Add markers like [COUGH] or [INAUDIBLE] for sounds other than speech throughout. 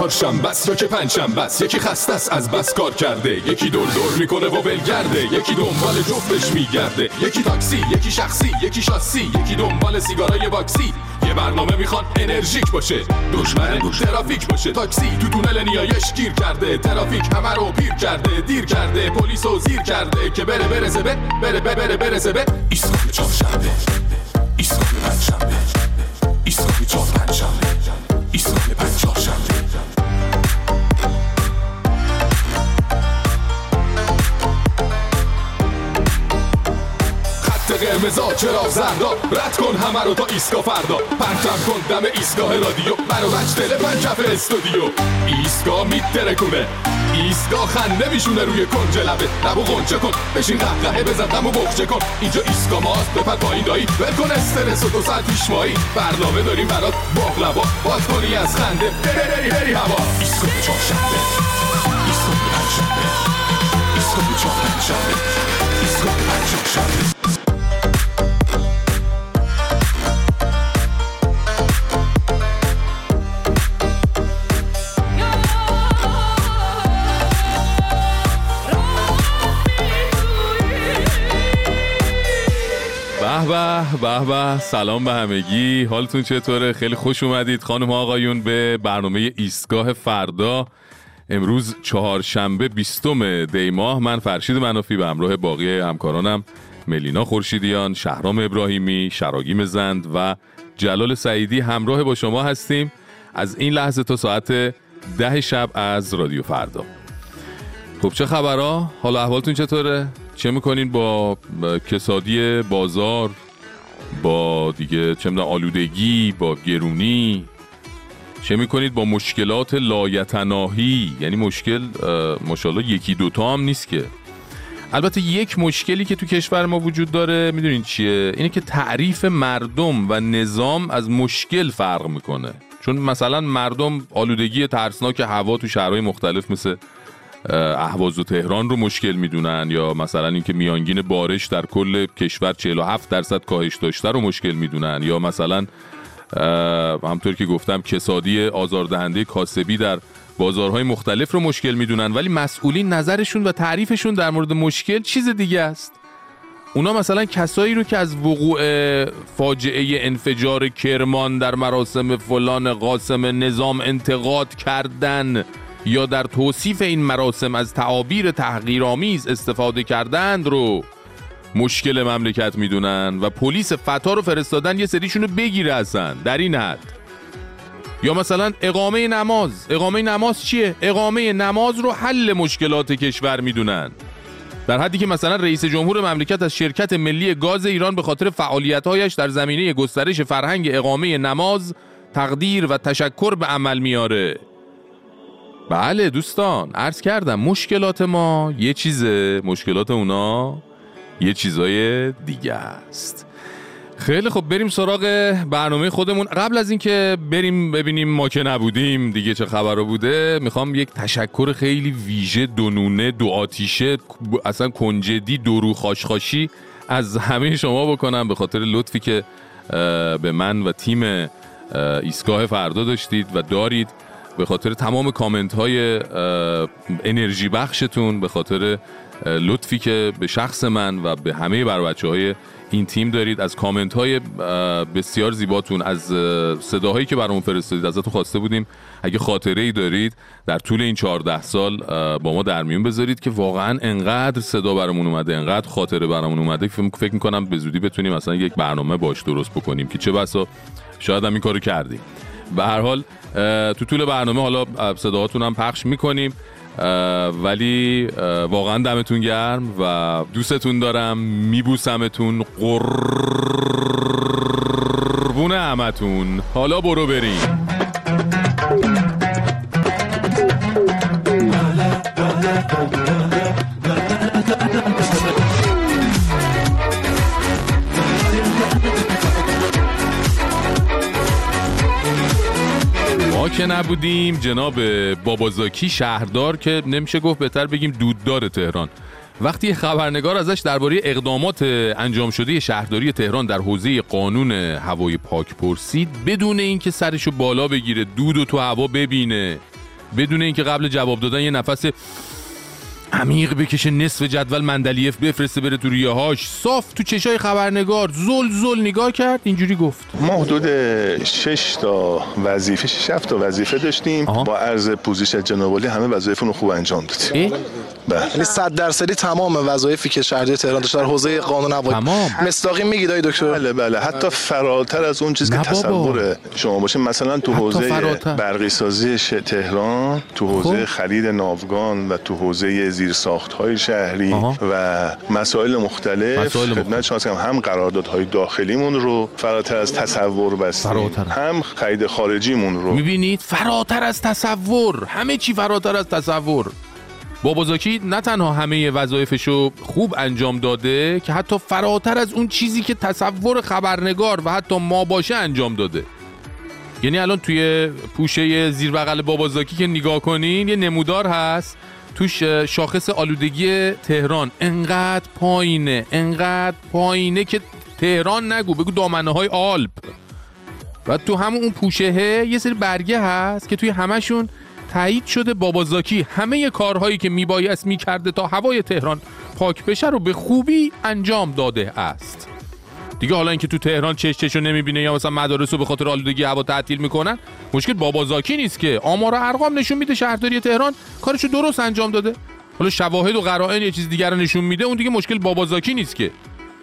چهارشنبه بس یا که پنجشنبه بس یکی خسته است از بس کار کرده. یکی دور دور می‌کنه و ولگرده یکی دنبال جفتش میگرده. یکی تاکسی یکی شخصی یکی شاسی. یکی دنبال سیگارای باکسی. یه برنامه می‌خواد انرژیک باشه. دشمن ترافیک باشه. تاکسی تو تونل نیایش گیر کرده. ترافیک همه رو پیر کرده دیر کرده. پلیسو زیر کرده که بره برسه به بره بره بره برسه به ایستگاه چهارشنبه. ایستگاه پنجشنبه. ایستگاه چهار پنجشنبه ایستگاه پنج قرمزا چرا زردا رد کن همه رو تا ایسکا فردا. پرتم کن دم ایستگاه رادیو. برو بچ دل پنکف استودیو. ایستگاه میترکونه ایستگاه خنده میشونه روی کنج لبه. لبو غنچه کن. بشین قهقهه بزن دمو بخچه کن. اینجا ایستگاه ماست. بپر پایین دایی. ول کن استرس و دو ساعت پیش مایی. برنامه داریم برات. باقلبا باز کنی از خنده. بری بری هوا. ایستگاه چهارشنبه ایستگاه پنجشنبه ایستگاه چهارشنبه ایستگاه پنجشنبه به به سلام به همگی. حالتون چطوره؟ خیلی خوش اومدید. خانم آقایون به برنامه ایستگاه فردا. امروز چهارشنبه بیستم دی ماه. من فرشید منافی به همراه باقی همکارانم ملینا خورشیدیان شهرام ابراهیمی شراگیم زند و جلال سعیدی همراه با شما هستیم. از این لحظه تا ساعت ده شب از رادیو فردا. خب چه خبرها؟ حالا احوالتون چطوره؟ چه می‌کنین با کسادی بازار؟ با دیگه چه می‌دونم آلودگی با گرونی. چه می‌کنید؟ با مشکلات لایتناهی. یعنی مشکل ماشاءالله یکی دوتا هم نیست که. البته یک مشکلی که تو کشور ما وجود داره می‌دونین چیه؟ اینه که تعریف مردم و نظام از مشکل فرق می‌کنه. چون مثلا مردم آلودگی ترسناک هوا تو شهرهای مختلف مثل اهواز و تهران رو مشکل می‌دونن یا مثلا اینکه میانگین بارش در کل کشور 47 درصد کاهش داشته رو مشکل می‌دونن یا مثلا همطور که گفتم کسادی آزاردهنده کاسبی در بازارهای مختلف رو مشکل می‌دونن. ولی مسئولین نظرشون و تعریفشون در مورد مشکل چیز دیگه است. اونا مثلا کسایی رو که از وقوع فاجعه انفجار کرمان در مراسم فلان قاسم نظام انتقاد کردن یا در توصیف این مراسم از تعابیر تحقیرآمیز استفاده کردند رو مشکل مملکت می‌دونن و پلیس فتا رو فرستادن یه سریشون رو بگیره اصلا در این حد. یا مثلا اقامه نماز. اقامه نماز چیه؟ اقامه نماز رو حل مشکلات کشور می‌دونن. در حدی که مثلا رئیس جمهور مملکت از شرکت ملی گاز ایران به خاطر فعالیت‌هایش در زمینه گسترش فرهنگ اقامه نماز تقدیر و تشکر به عمل میاره بله دوستان عرض کردم مشکلات ما یه چیزه مشکلات اونا یه چیزای دیگه است. خیلی خب بریم سراغ برنامه خودمون. قبل از اینکه بریم ببینیم ما که نبودیم دیگه چه خبر بوده می‌خوام یک تشکر خیلی ویژه دونونه دو آتیشه اصلا کنجدی درو خاشخاشی از همه شما بکنم. به خاطر لطفی که به من و تیم اه، ایستگاه فردا داشتید و دارید. به خاطر تمام کامنت های انرژی بخشتون به خاطر لطفی که به شخص من و به همه بر های این تیم دارید. از کامنت های بسیار زیباتون از اه، صداهایی که برامون فرستادید ازتون خواسته بودیم. اگه خاطره ای دارید در طول این 14 سال با ما در میون بذارید که واقعا انقدر صدا برامون اومده انقدر خاطره برامون اومده که فکر می‌کنم به زودی بتونیم مثلا یک برنامه باش درست بکنیم که چه بسا شاید هم این کارو کردیم. به هر حال تو طول برنامه حالا اه، صداهاتون هم پخش می‌کنیم. ولی واقعا دمتون گرم و دوستتون دارم. میبوسمتون. قربون همتون. حالا برو بریم. که نبودیم جناب بابازاکی شهردار که نمیشه گفت بهتر بگیم دوددار تهران. وقتی خبرنگار ازش درباره اقدامات انجام شده شهرداری تهران در حوزه قانون هوای پاک پرسید بدون اینکه سرشو بالا بگیره دود و تو هوا ببینه. بدون اینکه قبل جواب دادن یه نفس عمیق بکشه نصف جدول مندلیف بفرسته بره تو ریه هاش صاف تو چشای خبرنگار. زل زل نگاه کرد اینجوری گفت. ما حدود 6 تا وظیفه 6 تا وظیفه داشتیم. آها. با عرض پوزیش جناب همه وظایفمون رو خوب انجام دادیم. یعنی 100 درصدی تمام وظایفی که شهرداری تهران داشت در حوزه قانون هوایی تمام. مستاقیم میگید آقای دکتر بله بله حتی فراتر از اون چیزی که. تصور شما باشه مثلا تو حوزه. برقی سازی تهران تو حوزه خب. خرید ناوگان و تو حوزه زیرساخت های شهری آها. و مسائل مختلف. خدمت شما هستم هم قراردادهای داخلیمون رو فراتر از تصور بستیم فراتر. هم خرید خارجیمون رو می‌بینید فراتر از تصور همه چی فراتر از تصور بابازاکی نه تنها همه وظایفشو خوب انجام داده که حتی فراتر از اون چیزی که تصور خبرنگار و حتی ما باشه انجام داده. یعنی الان توی پوشه زیر بغل بابازاکی که نگاه کنین یه نمودار هست. توش شاخص آلودگی تهران. انقدر پایینه انقدر پایینه که تهران نگو بگو دامنه های آلپ. و تو همون اون پوشهه یه سری برگه هست که توی همشون تایید شده. بابازاکی همه کارهایی که میبایست می‌کرده تا هوای تهران پاک بشه رو به خوبی انجام داده است. دیگه حالا اینکه تو تهران چش چشو نمی‌بینه یا مثلا مدارس رو به خاطر آلودگی هوا تعطیل می‌کنن مشکل بابازاکی نیست که. آمار و ارقام نشون میده شهرداری تهران کارشو درست انجام داده. حالا شواهد و قرائن یه چیز دیگر رو نشون میده اون دیگه مشکل بابازاکی نیست که.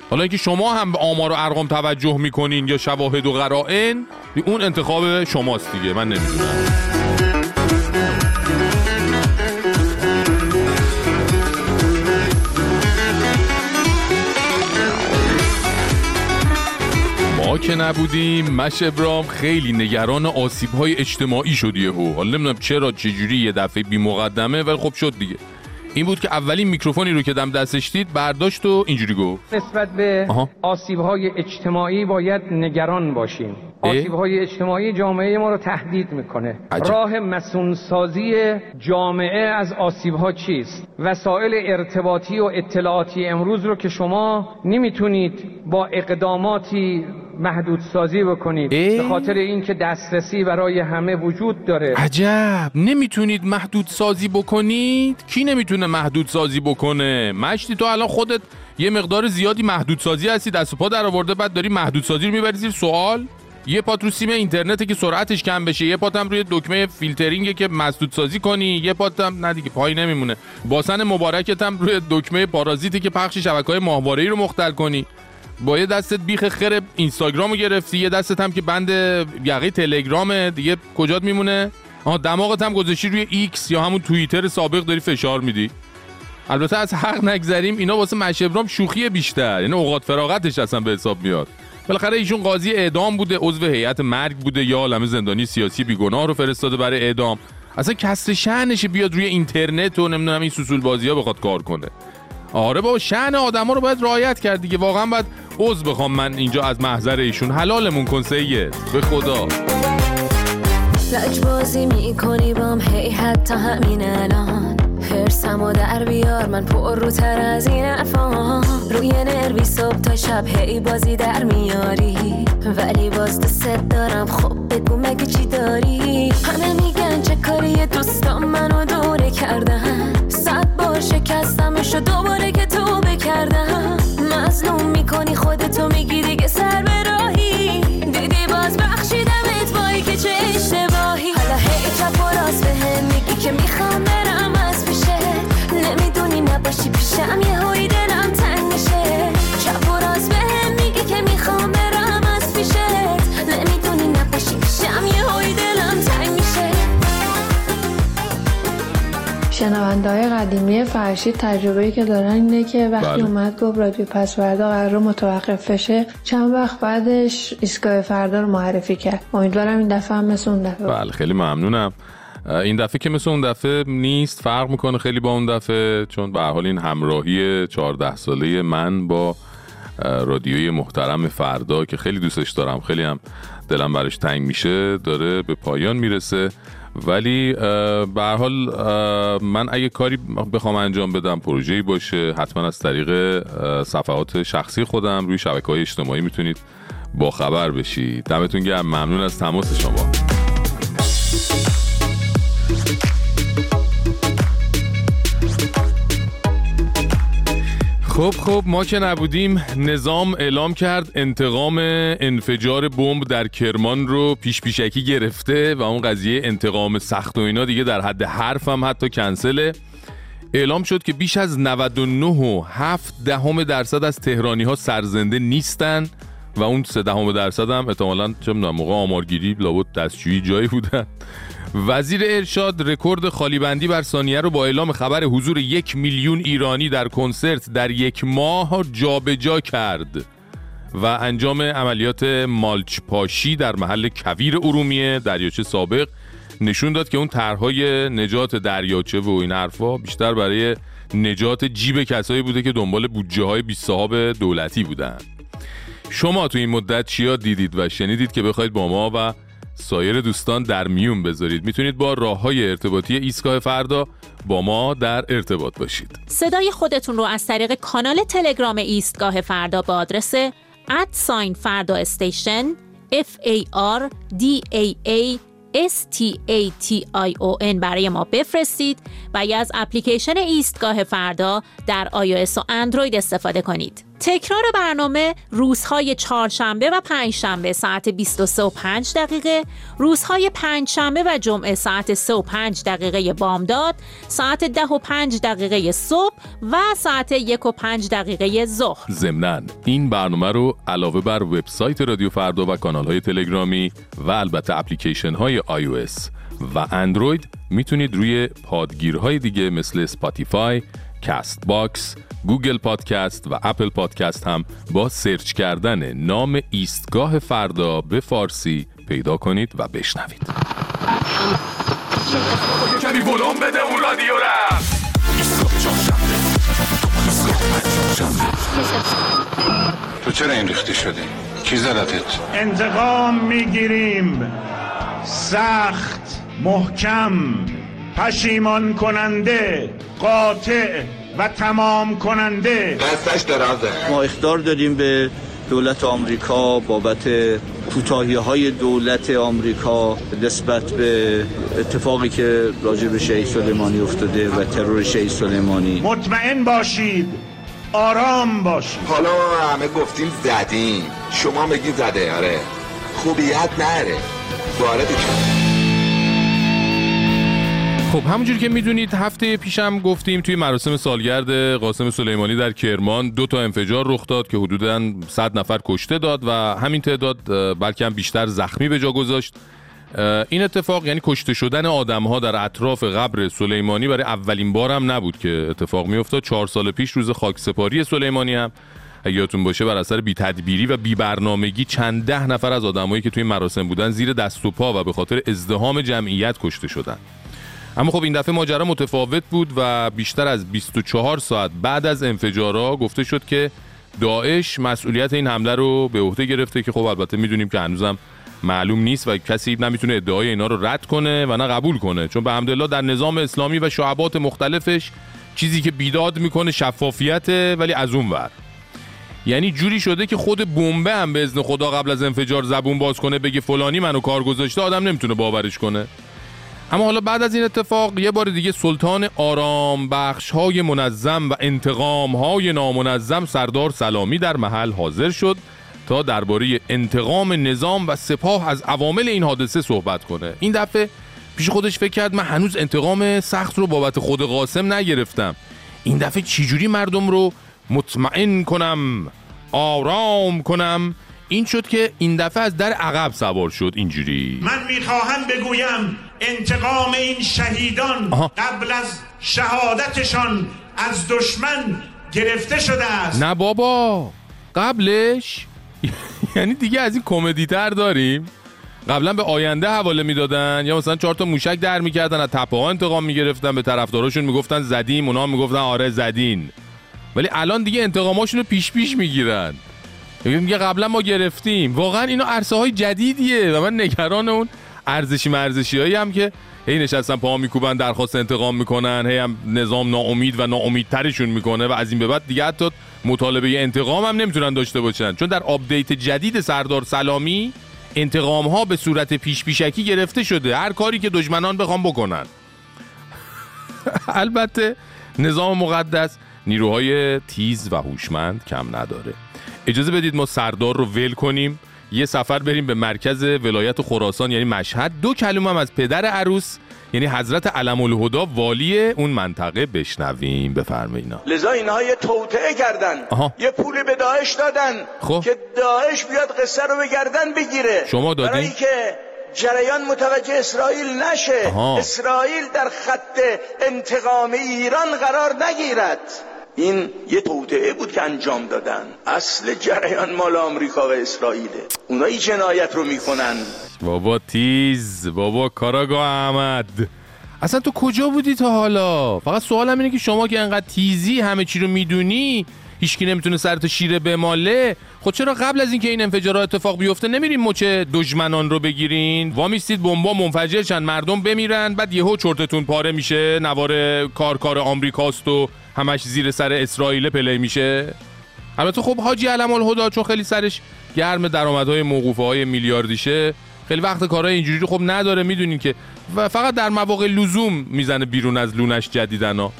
حالا اینکه شما هم به آمار و ارقام توجه می‌کنین یا شواهد و قرائن اون انتخاب شماست دیگه من نمی‌دونم. که نبودیم مش ابرام خیلی نگران آسیب های اجتماعی شد یهو حالا نمی‌دونم چرا چجوری یه دفعه بی مقدمه ولی خب شد دیگه این بود که اولین میکروفونی رو که دم دستش دید برداشت و اینجوری گفت نسبت به. آسیب های اجتماعی باید نگران باشیم؟ آسیب های اجتماعی جامعه ما رو تهدید می‌کنه عجب. راه مسونسازی جامعه از آسیب ها چیست وسایل ارتباطی و اطلاعاتی امروز رو که شما نمی‌تونید با اقداماتی محدود سازی بکنید؟ به خاطر اینکه دسترسی برای همه وجود داره. عجب. نمی‌تونید محدود سازی بکنید؟ کی نمی‌تونه محدود سازی بکنه؟ مشتی تو الان خودت یه مقدار زیادی محدود سازی هستی دست و پا در آورده بعد داری محدود سازی رو می‌بری زیر سوال. یه پات رو سیم اینترنته که سرعتش کم بشه یه پات هم روی دکمه فیلترینگه که مسدود سازی کنی یه پات هم نه دیگه پایی نمیمونه. باسن مبارکت هم روی دکمه پارازیتی که پخش شبکه های ماهواره‌ای رو مختل کنی. با یه دستت بیخ خر اینستاگرامو گرفتی یه دستت هم که بند یقه تلگرامه دیگه کجات میمونه؟ آها دماغت هم گذاشتی روی ایکس یا همون توییتر سابق داری فشار میدی. البته از حق نگذریم اینا واسه مشبرام شوخی بیشتر یعنی اوقات فراغتش اصلا به حساب میاد. بالاخره ایشون قاضی اعدام بوده عضو هیئت مرگ بوده یا عالم زندانی سیاسی بیگناه رو فرستاده برای اعدام. اصلا کسر شأنش بیاد روی اینترنت و نمی‌دونم این سوسول بازی ها بخواد کار کنه. آره بابا شأن آدما رو باید رعایت کرد دیگه. واقعا باید عضو بخوام من اینجا از محضر ایشون. حلالمون کن سید. به خدا. لج بازی می‌کنی بام. هی حتی همین الان. هرسمو در بیار. من پر رو تر از این حرفان روی نروی صبح تا شب. هی بازی در میاری. ولی باز دوست دارم. خب بگو مگه چی داری؟ همه میگن چه کاری دوستان منو دوره کردن. صد بار شکستمش دوباره که تو بکردم. مظلوم می‌کنی خودتو های قدیمی فرشید تجربه‌ای که دارن اینه که وقتی بله. اومد گفت رادیو پس فردا قرار متوقف بشه چند وقت بعدش ایستگاه فردا رو معرفی کرد. امیدوارم این دفعه هم مثل اون دفعه بله خیلی ممنونم. این دفعه که مثل اون دفعه نیست فرق می‌کنه خیلی با اون دفعه چون به حال این همراهی 14 ساله من با رادیوی محترم فردا که خیلی دوستش دارم خیلی هم دلم برش تنگ میشه داره به پایان می‌رسه. ولی به حال من اگه کاری بخوام انجام بدم پروژه‌ای باشه. حتما از طریق صفحات شخصی خودم روی شبکه های اجتماعی می‌تونید با خبر بشید. دمتون گرم. ممنون از تماس شما. خب خب ما که نبودیم نظام اعلام کرد انتقام انفجار بمب در کرمان رو پیش پیشکی گرفته و اون قضیه انتقام سخت و اینا دیگه در حد حرف هم حتی کنسله. اعلام شد که بیش از 99 و 7 دهم درصد از تهرانی ها سرزنده نیستن و اون 3 دهم درصد هم احتمالاً چه موقع آمارگیری لابد دستشویی جایی بودن. وزیر ارشاد رکورد خالیبندی بر ثانیه رو با اعلام خبر حضور یک میلیون ایرانی در کنسرت در یک ماه جابجا جا کرد و انجام عملیات مالچ پاشی در محل کویر ارومیه دریاچه سابق نشون داد که اون طرحهای نجات دریاچه و این حرفا بیشتر برای نجات جیب کسایی بوده که دنبال بودجه های بی صاحب دولتی بودن. شما تو این مدت چیا دیدید و شنیدید که بخواید با ما و سایر دوستان در میون بذارید می‌تونید با راه های ارتباطی ایستگاه فردا با ما در ارتباط باشید صدای خودتون رو از طریق کانال تلگرام ایستگاه فردا با آدرس ادساین فردا استیشن F A R D A A S T A T I O N برای ما بفرستید و یا از اپلیکیشن ایستگاه فردا در iOS و اندروید استفاده کنید. تکرار برنامه روزهای چهارشنبه و پنجشنبه ساعت 23 و 5 دقیقه، روزهای پنجشنبه و جمعه ساعت 3 و 5 دقیقه بامداد، ساعت 10 و 5 دقیقه صبح و ساعت 1 و 5 دقیقه ظهر. ضمناً این برنامه رو علاوه بر وبسایت رادیو فردا و کانال های تلگرامی و البته اپلیکیشن های iOS و اندروید می‌تونید روی پادگیرهای دیگه مثل Spotify، Castbox، Google Podcast و Apple Podcast هم با سرچ کردن نام ایستگاه فردا به فارسی پیدا کنید و بشنوید کمی بلون بده اون رادیو را تو چرا این ریختی شدی؟ کی زدتت؟ انتقام می‌گیریم سخت محکم پشیمان کننده قاطع و تمام کننده. دستش درازه. ما اختار دادیم به دولت آمریکا بابت کوتاهی های دولت آمریکا نسبت به اتفاقی که راجع به شهید سلیمانی افتاده و ترور شهید سلیمانی. مطمئن باشید آرام باشید. حالا همه گفتیم زدیم. شما بگید زده آره. خوبیت نره. وارد خب همونجور که می‌دونید هفته پیشم گفتیم توی مراسم سالگرد قاسم سلیمانی در کرمان دو تا انفجار رخ داد که حدودا 100 نفر کشته داد و همین تعداد بلکه هم بیشتر زخمی به جا گذاشت. این اتفاق یعنی کشته شدن آدم ها در اطراف قبر سلیمانی برای اولین بار هم نبود که اتفاق میافتاد. چهار سال پیش روز خاک سپاری سلیمانی هم اگه یادتون باشه بر اثر بی تدبیری و بی برنامگی چند ده نفر از آدمایی که توی مراسم بودن زیر دست و پا و به خاطر ازدهام جمعیت کشته شدن. اما خب این دفعه ماجرا متفاوت بود و بیشتر از 24 ساعت بعد از انفجارا گفته شد که داعش مسئولیت این حمله رو به عهده گرفته که خب البته می‌دونیم که هنوزم معلوم نیست و کسی نمی‌تونه ادعای اینا رو رد کنه و نه قبول کنه. چون به حمدالله در نظام اسلامی و شعبات مختلفش چیزی که بیداد می‌کنه شفافیت ولی از اون ور. یعنی جوری شده که خود بمبه هم به اذن خدا قبل از انفجار زبون باز کنه بگه فلانی منو کار گذاشته آدم نمی‌تونه باورش کنه. اما حالا بعد از این اتفاق یه بار دیگه سلطان آرام بخش های منظم و انتقام های نامنظم سردار سلامی در محل حاضر شد تا درباره انتقام نظام و سپاه از عوامل این حادثه صحبت کنه. این دفعه پیش خودش فکر کرد من هنوز انتقام سخت رو بابت خود قاسم نگرفتم. این دفعه چجوری مردم رو مطمئن کنم آرام کنم؟ این شد که این دفعه از در عقب سوار شد اینجوری. من می‌خواهم بگویم انتقام این شهیدان قبل از شهادتشان از دشمن گرفته شده است. نه بابا قبلش. [LAUGHS] یعنی دیگه از این کمدی تر داریم. قبلا به آینده حواله می‌دادن یا مثلا چهار تا موشک در می‌کردن از تپه ها انتقام می‌گرفتن به طرفداراشون می‌گفتن زدیم اونا می‌گفتن آره زدین. ولی الان دیگه انتقاماشون رو پیش پیش می‌گیرن. میگه قبلا ما گرفتیم. واقعا اینا عرصه های جدیدیه و من نگران اون ارزشی مرزشی هایی هم که هی نشستن پا میکوبن درخواست انتقام می‌کنن هی هم نظام ناامید و ناامیدترشون می‌کنه و از این به بعد دیگه حتی مطالبه انتقام هم نمی‌تونن داشته باشن. چون در آپدیت جدید سردار سلامی انتقام ها به صورت پیش پیشکی گرفته شده. هر کاری که دشمنان بخوان بکنن. [LAUGHS] البته نظام مقدس نیروهای تیز و هوشمند کم نداره. اجازه بدید ما سردار رو ول کنیم. یه سفر بریم به مرکز ولایت خراسان یعنی مشهد. دو کلمه هم از پدر عروس یعنی حضرت علم الهدا والی اون منطقه بشنویم. بفرمایینا لذا اینها یه توطعه کردن. آها. یه پول به داعش دادن. خب. که داعش بیاد قصه رو به گردن بگیره. شما دادین؟ برای که جریان متوجه اسرائیل نشه. آها. اسرائیل در خط انتقام ایران قرار نگیرد. این یه توطعه بود که انجام دادن. اصل جریان مال آمریکا و اسرائیله. اونا این جنایت رو می‌کنن. بابا تیز بابا کاراگاه احمد. اصلا تو کجا بودی تا حالا؟ فقط سوالم اینه که شما که انقدر تیزی همه چی رو می‌دونی هیچکی نمی‌تونه سرت شیره بماله. خود چرا قبل از اینکه این انفجارات اتفاق بیفته نمیرین مچ دشمنان رو بگیرین؟ وامیستید بمبا منفجر مردم بمیرن بعد یهو چرتتون پاره میشه نوار کارکار آمریکاست و همش زیر سر اسرائیل پلی میشه؟ البته خب حاجی علم الهدا چون خیلی سرش گرم درآمدهای موقوفه های میلیاردیشه. خیلی وقت کارهای اینجوری خب نداره می‌دونین که. و فقط در مواقع لزوم می‌زنه بیرون از لونش جدیدن ها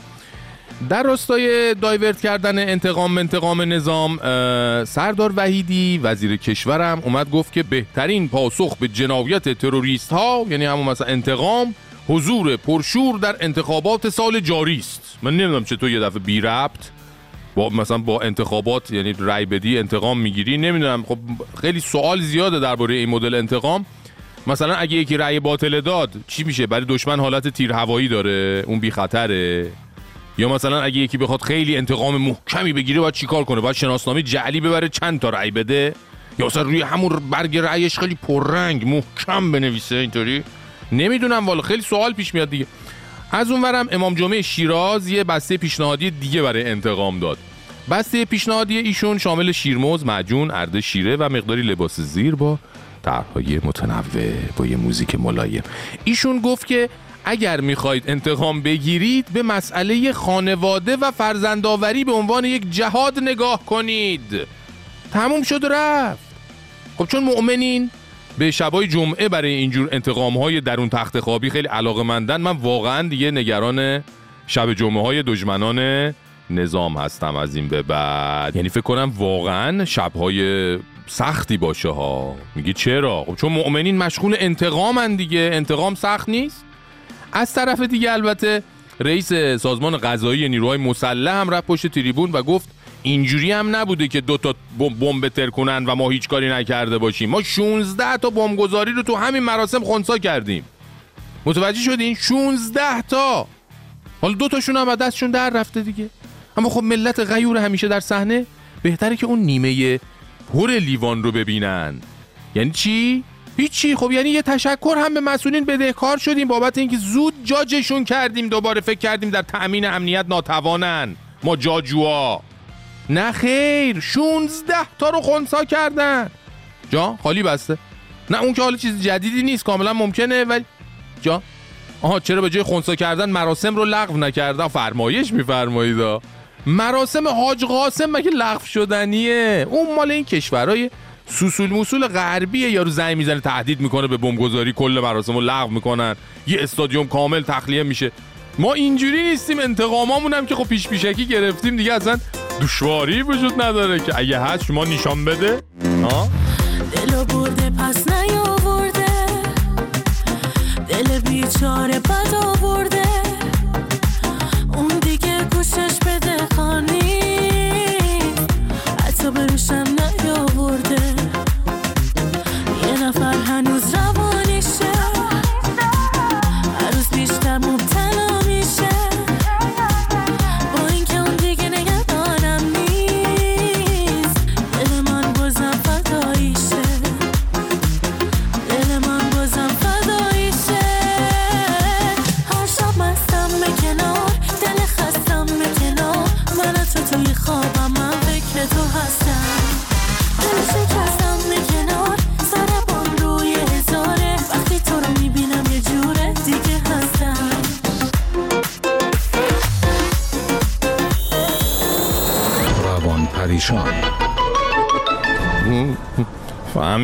در راستای دایورت کردن انتقام انتقام نظام سردار وحیدی وزیر کشورم اومد گفت که بهترین پاسخ به جنایت تروریست ها یعنی همون مثلا انتقام حضور پرشور در انتخابات سال جاری است. من نمی‌دونم چطور یه دفعه بی ربط با مثلا با انتخابات یعنی رای بدی انتقام می‌گیری. نمی‌دونم. خب خیلی سوال زیاده درباره این مدل انتقام. مثلا اگه یکی رأی باطل داد چی میشه؟ برای دشمن حالت تیر هوایی داره اون بی خطره. یا مثلا اگه یکی بخواد خیلی انتقام محکمی بگیره باید چیکار کنه؟ باید شناسنامه جعلی ببره چند تا رأی بده؟ یا مثلا روی همون برگ رأیش خیلی پررنگ محکم بنویسه اینطوری؟ نمی‌دونم والا خیلی سوال پیش میاد دیگه. از اونورم امام جمعه شیراز یه بسته پیشنهادی دیگه برای انتقام داد. بسته پیشنهادی ایشون شامل شیرموز، معجون، ارده شیره و مقداری لباس زیر با طرحهای متنوع با یه موزیک ملایم. ایشون گفت که اگر می‌خواید انتقام بگیرید به مسئله خانواده و فرزندآوری به عنوان یک جهاد نگاه کنید. تموم شد و رفت. خب چون مؤمنین به شبای جمعه برای اینجور انتقام های درون تخت خوابی خیلی علاقه مندن من واقعا دیگه نگران شب جمعه های دشمنان نظام هستم از این به بعد. یعنی فکر کنم واقعا شبهای سختی باشه ها. میگی چرا؟ خب چون مؤمنین مشغول انتقامن دیگه. انتقام سخت نیست. از طرف دیگه البته رئیس سازمان قضایی نیروهای مسلح هم رفت پشت تریبون و گفت اینجوری هم نبوده که دو تا بمب ترکونن و ما هیچ کاری نکرده باشیم. ما 16 تا بمبگذاری رو تو همین مراسم خونسا کردیم. متوجه شدین؟ 16 تا! حالا دو تاشون هم دستشون در رفته دیگه. اما خب ملت غیور همیشه در صحنه. بهتره که اون نیمه پر لیوان رو ببینن. یعنی چی؟ هیچی. خب یعنی یه تشکر هم به مسئولین بدهکار شدیم. بابت اینکه زود جاجشون کردیم. دوباره فکر کردیم در تأمین امنیت ناتوانن. ما جاجوا نه خیر 16 تا رو خونسا کردن. جا خالی بسته. نه اون که حالا چیز جدیدی نیست کاملا ممکنه ولی جا آها چرا به جای خونسا کردن مراسم رو لغو نکردن؟ فرمایش میفرمایید مراسم حاج قاسم مگه لغو شدنیه؟ اون مال این کشورهای سوسول موسول غربیه. یارو زنگ می‌زنه تهدید می‌کنه به بمبگذاری کل مراسم رو لغو می‌کنن. یه استادیوم کامل تخلیه میشه. ما اینجوری نیستیم انتقامامون هم که خب پیش پیشکی گرفتیم. دیگه اصلا دشواری وجود نداره که اگه هست شما نشان بده. ها دلو برده پس نیاورده. دل بیچاره بد آورده. اون دیگه گوشش بده خانی.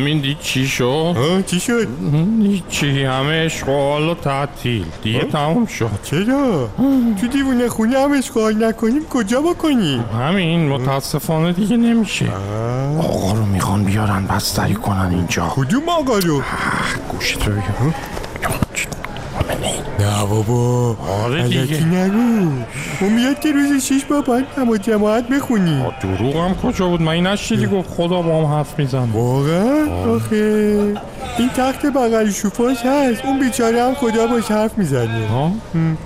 فهمیدی چی شد؟ چی شد؟ چی همه اشغال و تعطیل دیگه تموم شد چرا؟ تو دیوونه خونه هم اشغال نکنیم کجا بکنیم؟ همین متاسفانه دیگه نمیشه آقا رو می‌خوان بیارن بستری کنن اینجا کدوم آقا رو؟ گوشت رو نه بابا آره دیگه. نگو اون میاد که روز شیش با باید نماز جماعت بخونی. دروغ هم کجا بود؟ من این نشیدی گفت خدا با هم حرف میزن واقعا؟ آخه. این تخت بغل شوفاش هست. اون بیچاره هم خدا باش حرف می‌زنه. ها؟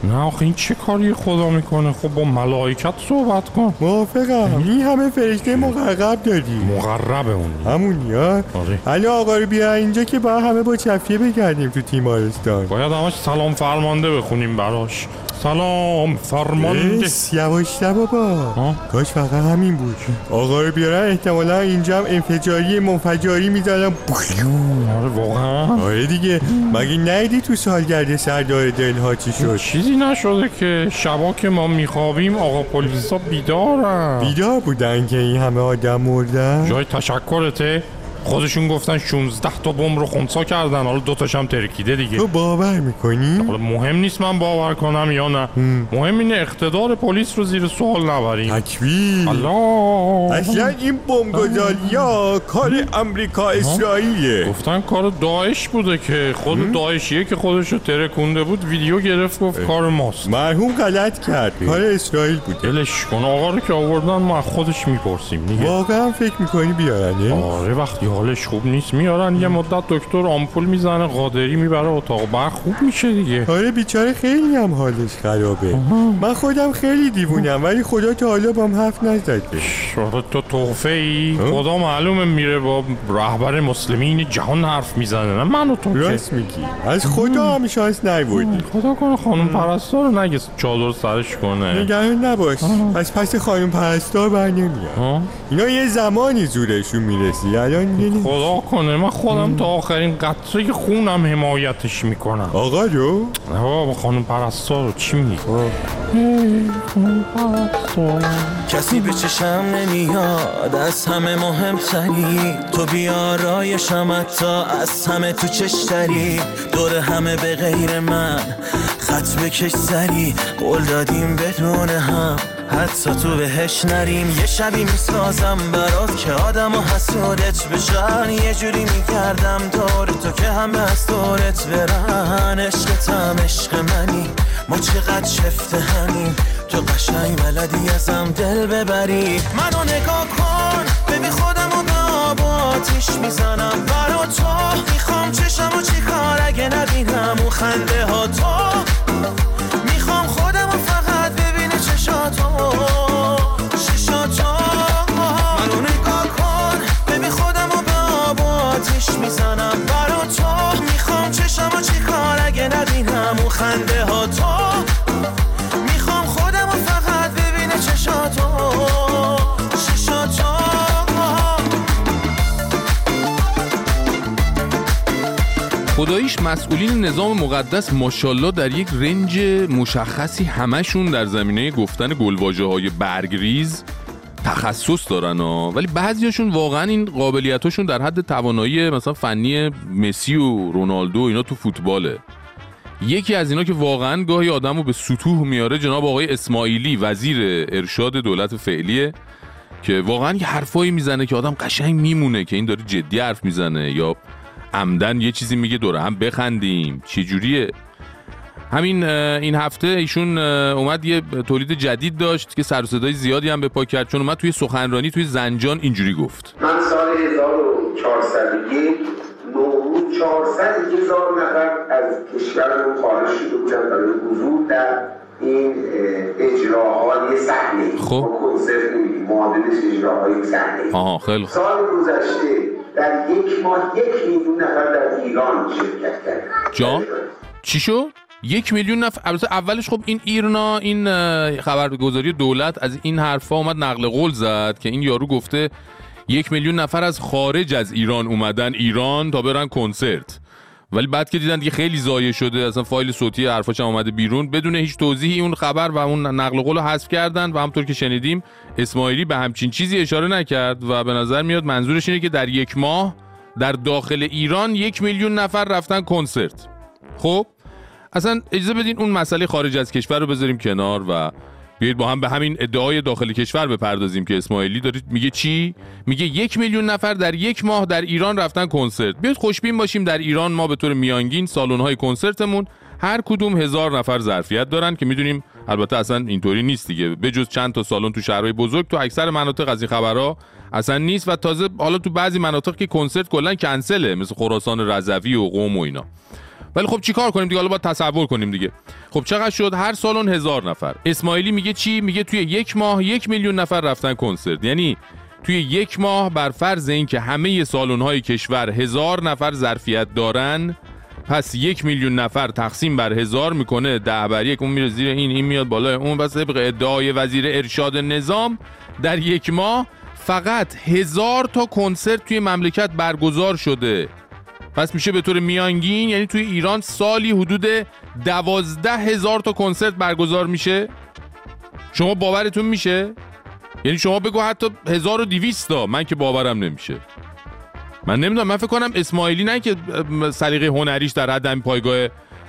نه آخه این چه کاری خدا می‌کنه؟ خب با ملائکت صحبت کن. موافقم. این همه فرشته مقرب داری. مقربه اون. همونی ها؟ آره. حالا آقا رو بیا اینجا که با همه با چفیه بگردیم تو تیمارستان باید همش سلام فرمانده بخونیم براش. سلام فرمانده یواش بابا. کاش فقط همین بود. آقا رو بیارن احتمالا اینجا هم انفجاری منفجاری می‌زنم آره واقعا. آره دیگه. مگه نیدی تو سالگرد سردار دلها چی شد؟ چیزی نشده که شبا که ما میخوابیم آقا پلیسا بیدارن. بیدار بودن که این همه آدم مردن؟ جای تشکرته. خودشون گفتن 16 تا بمب رو خونسا کردن. حالا دوتاش هم ترکیده دیگه. تو باور می‌کنی؟ حالا مهم نیست من باور کنم یا نه. مهم اینه اقتدار پلیس رو زیر سوال نبریم. تکبیر الله. اصلا این ها کار امریکا اسرائیله گفتن کار داعش بوده که خود داعشیه که خودش رو ترکونده بود ویدیو گرفت گفت کار ماست. مرحوم غلط کرد. کار اسرائیل بود دلش کن. آقا رو که آوردن ما خودش می‌پرسیم. واقعا فکر می‌کنی بیارنه آره وقتی حالش خوب نیست. میارن یه مدت دکتر آمپول می‌زنه قادری می‌بره اتاق. برق خوب میشه دیگه. آره بیچاره خیلی هم حالش خرابه. من خودم خیلی دیوونم ولی خدا تا حالا بام حرف نزده. آره تو توفه ای خدا معلومه میره با رهبر مسلمین جهان حرف می‌زنه. نه من و تو. راست میگی. از خدا هم شانس نیوردی خدا کنه خانم پرستار رو نگه چادر سرش کنه. نگران نباش. از پس خانم پرستار بر نمیاد. اینا یه زمانی زورشون می‌رسی الان نیست. خدا کنه من خودم تا آخرین قطره خونم حمایتش می‌کنم. آقا نه بابا خانم پرستار رو چی میگی؟ کسی به چشم نمیاد از همه مهمتری. تو بیارایشم حتی از همه تو چشتری. دور همه به غیر من خط بکش سری قول دادیم بدون هم. حتی تو بهش نریم. یه شبی می‌سازم برات که آدم و حسودت بشن. یه جوری میگردم دور تو که همه از دورت برن. عشقتم عشق منی. ما چقدر شفته همیم تو قشنگ بلدی ازم دل ببری. منو نگاه کن. ببین خودم و به آب و آتیش می‌زنم. برا تو می‌خوام چشم و چی کار اگه نبینم. اون خنده ها تو. خنده ها تو. می‌خوام خودم و فقط ببینه چشاتو. چشاتو. خداییش مسئولین نظام مقدس ماشاءالله در یک رنج مشخصی همشون در زمینه گفتن گلواژه های برگریز تخصص دارن ها. ولی بعضیاشون واقعا این قابلیتاشون در حد توانایی مثلا فنی مسی و رونالدو اینا تو فوتباله. یکی از اینا که واقعا گاهی آدم رو به سطوح میاره جناب آقای اسماعیلی وزیر ارشاد دولت فعلیه که واقعا یه حرفایی می‌زنه که آدم قشنگ میمونه که این داره جدی حرف می‌زنه. یا عمدن یه چیزی میگه دوره هم بخندیم. چه جوریه همین این هفته ایشون اومد یه تولید جدید داشت که سر صدای زیادی هم به پا کرد چون اومد توی سخنرانی توی زنجان اینجوری گفت. من سال 1401 نوروز 400 هزار نفر از کشورمون خارج شده بودن برای حضور در این اه، اجراهای صحنه. خب. کنسرت نمیدیم. معادلش اجراهای صحنه. آها خیلی خوب. سال گذشته در یک ماه یک میلیون نفر در ایران شرکت کردن جان؟ چی شد؟ یک میلیون نفر. البته اولش خب این ایرنا این خبرگزاری دولت از این حرفا اومد نقل قول زد که این یارو گفته یک میلیون نفر از خارج از ایران اومدن ایران تا برن کنسرت. ولی بعد که دیدن دیگه خیلی ضایع شده اصلا فایل صوتی حرفاش هم اومده بیرون. بدون هیچ توضیحی اون خبر و اون نقل قول رو حذف کردن و همطور که شنیدیم اسماعیلی به همچین چیزی اشاره نکرد و به نظر میاد منظورش اینه که در یک ماه در داخل ایران یک میلیون نفر رفتن کنسرت. خب اصلا اجازه بدین اون مسئله خارج از کشور رو بذاریم کنار و بیایید با هم به همین ادعای داخل کشور بپردازیم که اسماعیلی دارید میگه چی؟ میگه یک میلیون نفر در یک ماه در ایران رفتن کنسرت. بیاید خوشبین باشیم در ایران ما به طور میانگین سالن کنسرتمون هر کدوم هزار نفر ظرفیت دارن که می‌دونیم البته اصلا اینطوری نیست دیگه. بجز چند تا سالن تو شهرهای بزرگ تو اکثر مناطق از این خبرها اصلا نیست و تازه حالا تو بعضی مناطق که کنسرت کلا کنسله مثل خراسان رضوی و قم و اینا. ولی خب چیکار کنیم دیگه؟ حالا باید تصور کنیم دیگه. خب چقدر شد؟ هر سالن هزار نفر. اسماعیلی میگه چی؟ میگه توی یک ماه یک میلیون نفر رفتن کنسرت. یعنی توی یک ماه بر فرض اینکه همه سالن های کشور هزار نفر ظرفیت دارن پس یک میلیون نفر تقسیم بر هزار می‌کنه ده بر یک اون میره زیر این این میاد بالا اون. بس طبق ادعای وزیر ارشاد نظام در یک ماه فقط هزار تا کنسرت توی مملکت برگزار شده. پس میشه به طور میانگین یعنی توی ایران سالی حدود دوازده هزار تا کنسرت برگزار میشه. شما باورتون میشه؟ یعنی شما بگو حتی 1200 تا. من که باورم نمیشه. من نمی‌دونم من فکر کنم اسماعیلی نه که سلیقه هنریش در حد همین پایگاه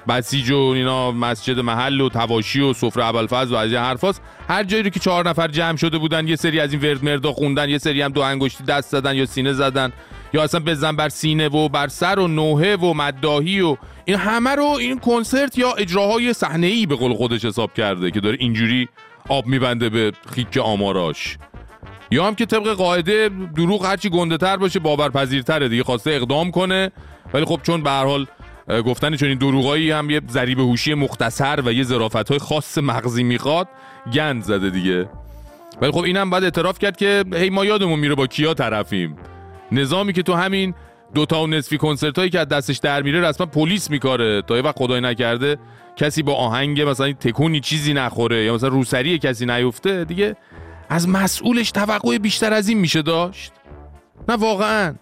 بسیج و اینا مسجد محل و تواشی و سفره ابوالفضل و از این حرفاست هر جایی رو که چهار نفر جمع شده بودن یه سری از این ورد مردا خوندن یه سری هم دو انگشتی دست زدن یا سینه زدن. یا اصلا بزن بر سینه و بر سر و نوحه و مداهی و این همه رو این کنسرت یا اجراهای صحنه ای به قول خودش حساب کرده که داره اینجوری آب میبنده به خیک آماراش. یا هم که طبق قاعده دروغ هرچی گنده تر باشه باورپذیرتره دیگه خواسته اقدام کنه. ولی خب چون به هر حال گفتن چون این دروغایی هم یه ذریب هوشی مختصر و یه ظرافت های خاص مغزی می‌خواد گند زده دیگه. ولی خب اینم بعد اعتراف کرد که هی ما یادمون میره با کیا طرفیم. نظامی که تو همین دوتا و نصفی کنسرت هایی که از دستش در میره رسما پلیس میکاره. تا یه وقت خدای نکرده کسی با آهنگ مثلا تکونی چیزی نخوره یا مثلا روسری کسی نیفته دیگه از مسئولش توقع بیشتر از این میشه داشت. نه واقعا.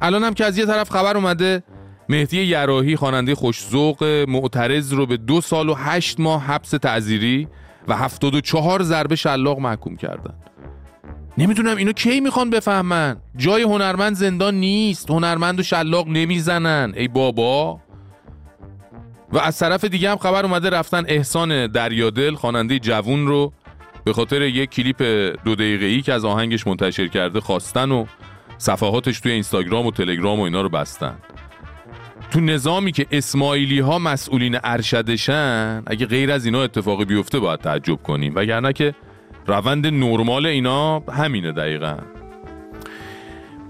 الان هم که از یه طرف خبر اومده مهدی یراهی خواننده خوشذوق معترض رو به دو سال و هشت ماه حبس تعذیری و هفتاد و چهار ضربه شلاق محکوم کردن. نمی‌دونم اینو کی می‌خوان بفهمن. جای هنرمند زندان نیست. هنرمند و شلاق نمی‌زنن. ای بابا. و از طرف دیگه هم خبر اومده رفتن احسان دریادل خواننده جوون رو به خاطر یک کلیپ دو دقیقه ای که از آهنگش منتشر کرده خواستن و صفحاتش توی اینستاگرام و تلگرام و اینا رو بستن. تو نظامی که اسماعیلی ها مسئولین ارشدشن اگه غیر از اینا اتفاقی بیفته باید تعجب کنیم. وگرنه که روند نرمال اینا همینه دقیقا.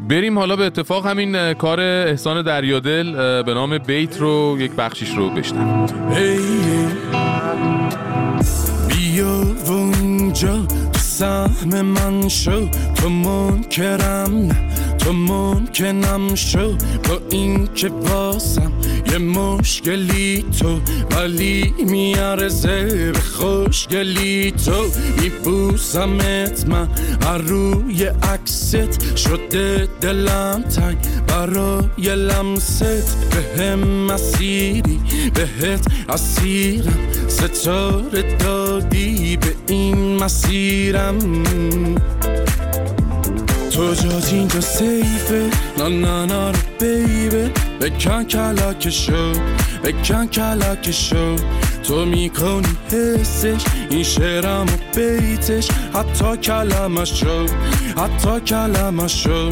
بریم حالا به اتفاق همین کار احسان دریادل به نام بیت رو یک بخشیش رو بشنم بیا اونجا سهم من شو تو منکرم تو ممکنم شو با این که واسم یه مشکلی تو ولی میارزه به خوشگلی تو. میبوسمت من هر روی عکست شده دلم تنگ برای لمست. به هم مسیری بهت اسیرم ستاره دادی به این مسیرم. تو جات اینجا سیفه. نه نه نه بیبه بکن کلک شو بکن کلک شو تو می‌کنی حسش؟ این شعرم و بیتش. حتی کلمش شو. حتی کلمش شو.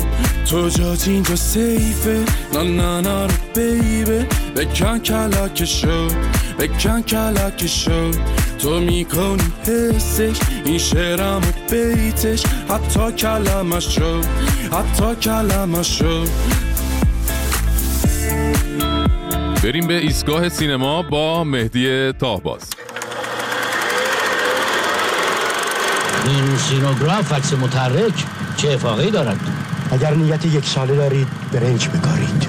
تو جات اینجا سیفه. نه نه نه بیبه. بکن کلک شو. بکن کلک شو. تو می‌کنی حسش؟ این شعرم و بیتش. حتی کلمش شو. حتی کلمش شو. بریم به ایستگاه سینما با مهدی تاهباز. این سینوگراف عکس متحرک چه افاقی دارد؟ اگر نیت یک ساله دارید برنج بکارید.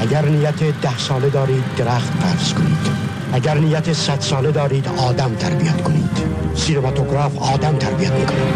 اگر نیت ده ساله دارید درخت قرض کنید. اگر نیت صد ساله دارید آدم تربیت کنید. سینماتوگراف آدم تربیت می‌کنید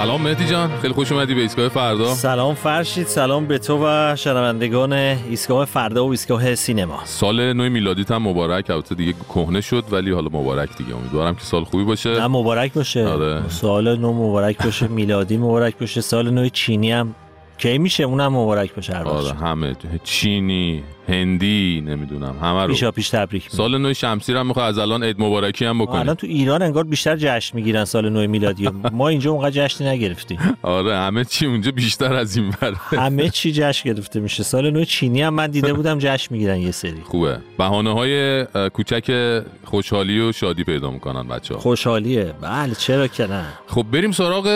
سلام مهدی جان. خیلی خوش اومدی به ایستگاه فردا. سلام فرشید سلام به تو و شنوندگان ایستگاه فردا و ایستگاه سینما. سال نو میلادیت هم مبارک البته دیگه کهنه شد ولی حالا مبارک دیگه. امیدوارم که سال خوبی باشه. نه مبارک باشه. آره. سال نو مبارک باشه [LAUGHS] میلادی مبارک باشه. سال نو چینی هم کی میشه اونم مبارک باشه هر آره. همه. چینی هندی نمی‌دونم همه رو. پیشا پیش تبریک میگم. سال نو شمسی رو هم می‌خوای از الان عید مبارکی هم بکنی. الان تو ایران انگار بیشتر جشن می‌گیرن سال نو میلادی. ما اینجا اونقدر جشنی نگرفتیم. آره همه چی اونجا بیشتر از این بره. همه چی جشن گرفته میشه. سال نو چینی هم من دیده بودم جشن می‌گیرن یه سری. خوبه. بهانه های کوچک خوشحالی و شادی پیدا می‌کنن بچه ها خوشحالیه. بله چرا که نه؟ خب بریم سراغ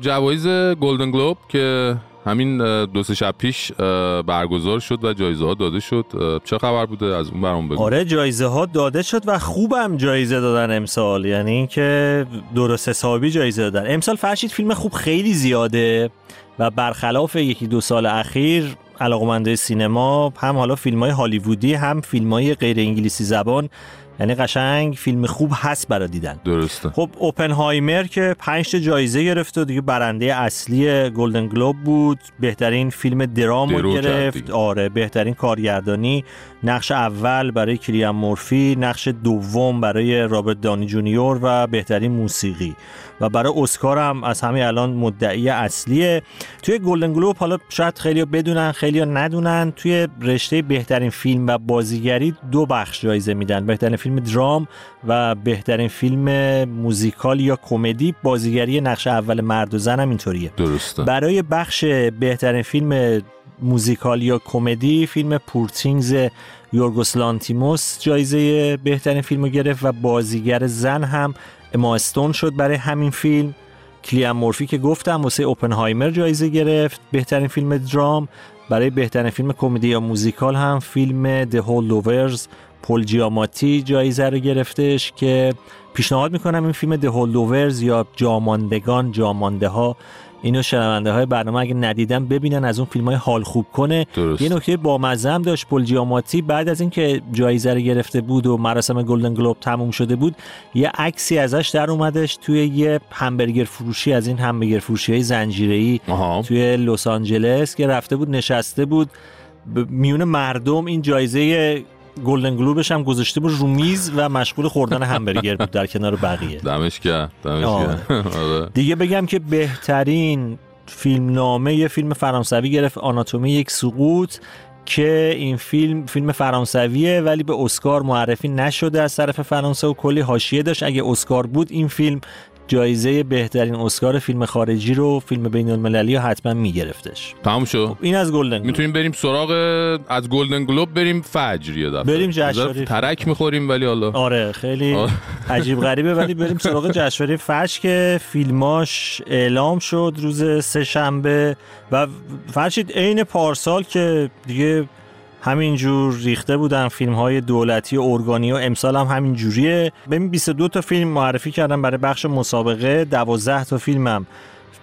جوایز گلدن گلوب که همین دو سه شب پیش برگزار شد و جایزه ها داده شد. چه خبر بوده؟ از اون برام بگو. آره جایزه ها داده شد و خوبم جایزه دادن امسال. یعنی اینکه درست حسابی جایزه دادن. امسال فرشید فیلم خوب خیلی زیاده و برخلاف یکی دو سال اخیر علاقمنده سینما هم حالا فیلم های هالیوودی هم فیلم های غیر انگلیسی زبان یعنی قشنگ فیلم خوب هست برای دیدن. درسته. خب اوپنهایمر که پنج تا جایزه گرفت و دیگه برنده اصلی گلدن گلوب بود. بهترین فیلم درام رو گرفت. دیگه. آره بهترین کارگردانی. نقش اول برای کلیان مورفی نقش دوم برای رابرت دانی جونیور و بهترین موسیقی. و برای اسکار هم از همین الان مدعی اصلیه. توی گلدن گلوب حالا شاید خیلی بدونن خیلی ندونن. توی رشته بهترین فیلم و بازیگری دو بخش جایزه میدن. بهترین فیلم درام و بهترین فیلم موزیکال یا کمدی بازیگری نقش اول مرد و زن هم اینطوریه. درسته. برای بخش بهترین فیلم موزیکال یا کمدی فیلم Poor Things یورگوس لانتیموس جایزه بهترین فیلم رو گرفت و بازیگر زن هم اما استون شد برای همین فیلم. کلیان مورفی که گفتم واسه اوپنهایمر جایزه گرفت. بهترین فیلم درام. برای بهترین فیلم کمدی یا موزیکال هم فیلم The Holdovers پل جیاماتی جایزه رو گرفتش که پیشنهاد می‌کنم این فیلم The Holdovers یا جاماندگان جامانده ها اینو شنونده های برنامه اگه ندیدن ببینن از اون فیلم های حال خوب کنه. درست. یه نکته با هم داشت پل جیاماتی. بعد از اینکه جایزه رو گرفته بود و مراسم گلدن گلوب تموم شده بود یه عکسی ازش در اومدش توی یه همبرگر فروشی از این همبرگر فروشی های زنجیره‌ای توی لس آنجلس که رفته بود نشسته بود. میون مردم این جایزه گلدن گلوبش هم گذاشته بود رو میز و مشغول خوردن همبرگر بود در کنار بقیه. دمش گرم [LAUGHS] آره. دیگه بگم که بهترین فیلم نامه یه فیلم فرانسوی گرفت آناتومی یک سقوط که این فیلم فیلم فرانسویه ولی به اسکار معرفی نشده از طرف فرانسه و کلی حاشیه داشت. اگه اسکار بود این فیلم جایزه بهترین اسکار فیلم خارجی رو فیلم بین المللی رو حتما میگرفتش تمام شد این از گلدن. می‌تونیم بریم سراغ از گلدن گلوب بریم فجر یه دفعه بریم جشنواره. ترک می‌خوریم ولی حالا آره خیلی آه. عجیب غریبه ولی بریم سراغ [LAUGHS] جشنواره فجر که فیلماش اعلام شد روز سه شنبه و فرشید عین پارسال که دیگه همینجور ریخته بودن فیلم های دولتی و ارگانی و امسال هم همین جوریه. ببین 22 تا فیلم معرفی کردم برای بخش مسابقه 12 تا فیلمم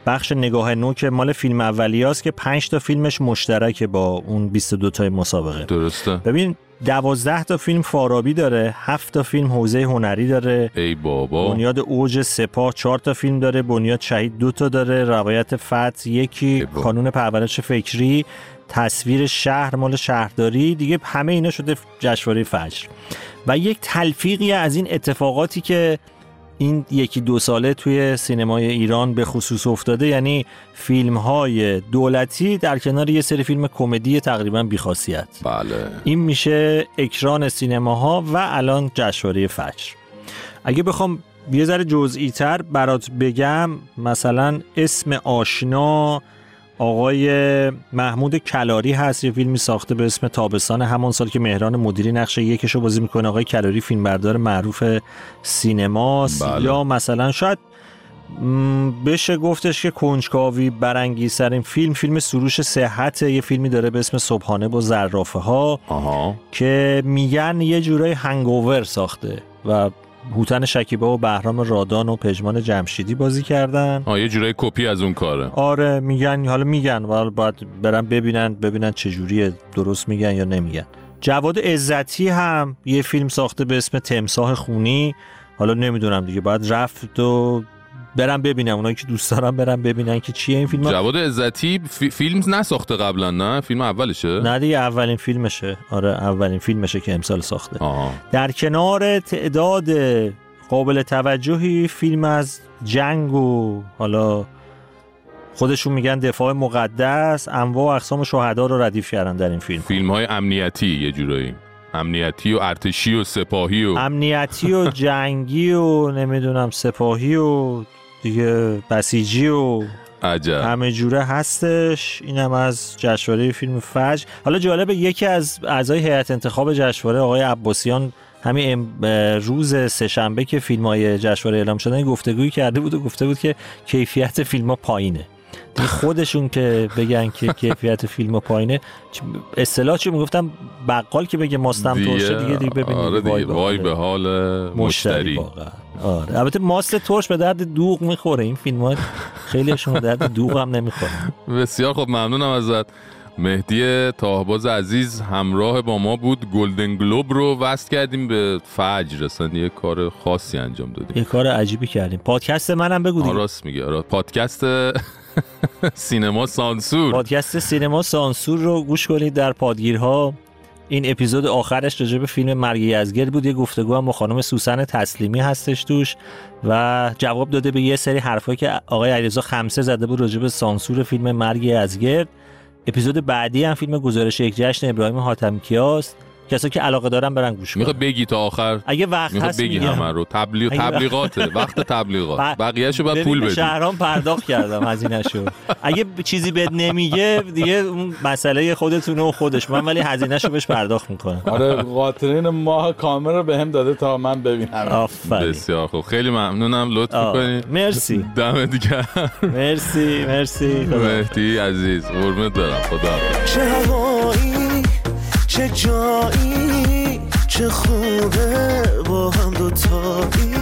بخش نگاه نو که مال فیلم اولیاست که 5 تا فیلمش مشترکه با اون 22 تا مسابقه. درسته. ببین دوازده تا فیلم فارابی داره هفت تا فیلم حوزه هنری داره. ای بابا. بنیاد اوج سپاه چهار تا فیلم داره بنیاد شهید دو تا داره روایت فتح یکی کانون پرورش فکری. تصویر شهر مال شهرداری دیگه همه اینا شده جشنواره فجر. و یک تلفیقی از این اتفاقاتی که این یکی دو ساله توی سینمای ایران به خصوص افتاده یعنی فیلم های دولتی در کنار یه سری فیلم کمدی تقریبا بیخاصیت. بله. این میشه اکران سینماها و الان جشنواره فجر. اگه بخوام یه ذره جزئی تر برات بگم مثلا اسم آشنا آقای محمود کلاری هست یه فیلمی ساخته به اسم تابستان همان سال که مهران مدیری نقش یکشو بازی می‌کنه. آقای کلاری فیلمبردار معروف سینماست. بله. یا مثلا شاید بشه گفتش که کنجکاوی برانگیزترین فیلم فیلم سروش صحت. یه فیلمی داره به اسم صبحانه با زرافه ها که میگن یه جورای هنگوور ساخته و هوتن شکیبا و بهرام رادان و پژمان جمشیدی بازی کردن. آه یه جورای کپی از اون کاره. آره میگن حالا میگن ولی باید برن ببینن ببینن چجوریه درست میگن یا نمیگن. جواد عزتی هم یه فیلم ساخته به اسم تمساح خونی. حالا نمی‌دونم دیگه باید رفت و برم ببینم اونایی که دوست دارم برم ببینن که چیه این فیلم جواد عزتی فی- فیلم نساخته قبلا نه؟ فیلم اولشه نه دیگه اولین فیلمشه. آره اولین فیلمشه که امسال ساخته. در کنار تعداد قابل توجهی فیلم از جنگ و حالا خودشون میگن دفاع مقدس انواع و اقسام شهدا رو ردیف کردن در این فیلم. فیلم های امنیتی یه جورایی. امنیتی و ارتشی و سپاهی و امنیتی و جنگی و نمی‌دونم سپاهی و دیگه بسیجی و عجب. همه جوره هستش. اینم از جشنواره فیلم فجر. حالا جالبه یکی از اعضای هیئت انتخاب جشنواره آقای عباسیان همین روز سهشنبه که فیلم های جشنواره اعلام شدن گفتگویی کرده بود و گفته بود که کیفیت فیلم ها پایینه. دیگه خودشون که بگن که [LAUGHS] کیفیت فیلم پایینه اصطلاح چی می‌گفتم؟ بقال که بگه ماستم ترشه دیگه دیگه ببینید. آره دیگه وای به حال مشتری مشتری. آره. البته ماست ترش به درد دوغ می‌خوره. این فیلم ها خیلیشون به درد دوغ هم نمی‌خوره. بسیار خب ممنونم ازت. مهدی تاهباز عزیز همراه با ما بود. گلدن گلوب رو وصل کردیم به فجر. اصلا یه کار خاصی انجام دادیم. یه کار عجیبی کردیم. پادکست منم بگو دیگه. راست میگه. آره. پادکست [LAUGHS] سینما سانسور. پادکست سینما سانسور رو گوش کنید در پادگیرها. این اپیزود آخرش راجع به فیلم مرگ یزگرد بود. یه گفتگو هم با خانم سوسن تسلیمی هستش توش و جواب داده به یه سری حرفایی که آقای علیرضا خمسه زده بود راجع به سانسور فیلم مرگ یزگرد. اپیزود بعدی هم فیلم گزارش یک جشن ابراهیم حاتم کیاست. کسایی که علاقه دارن برن گوش کنن. بگی تا آخر؟ اگه وقت هست بگی میگم. همه رو. تبلیغ تبلیغاته. وقت تبلیغات. ب- بقیه‌شو ببین، پول بدی. شهرام پرداخت کردم هزینه‌شو. اگه چیزی بهت نمیگه دیگه اون مسئله خودتونه و خودش. من ولی هزینه‌شو بهش پرداخت می‌کنم. آره قاطرین ماه کامل رو به هم داده تا من ببینم. آفرین. بسیار خوب. خیلی ممنونم. لطف می‌کنی؟ مرسی. دم دیگه مرسی مرسی. خدا. مهدی عزیز. قربونت دارم خدا چه هوایی چه جایی چه خوبه با هم دوتایی.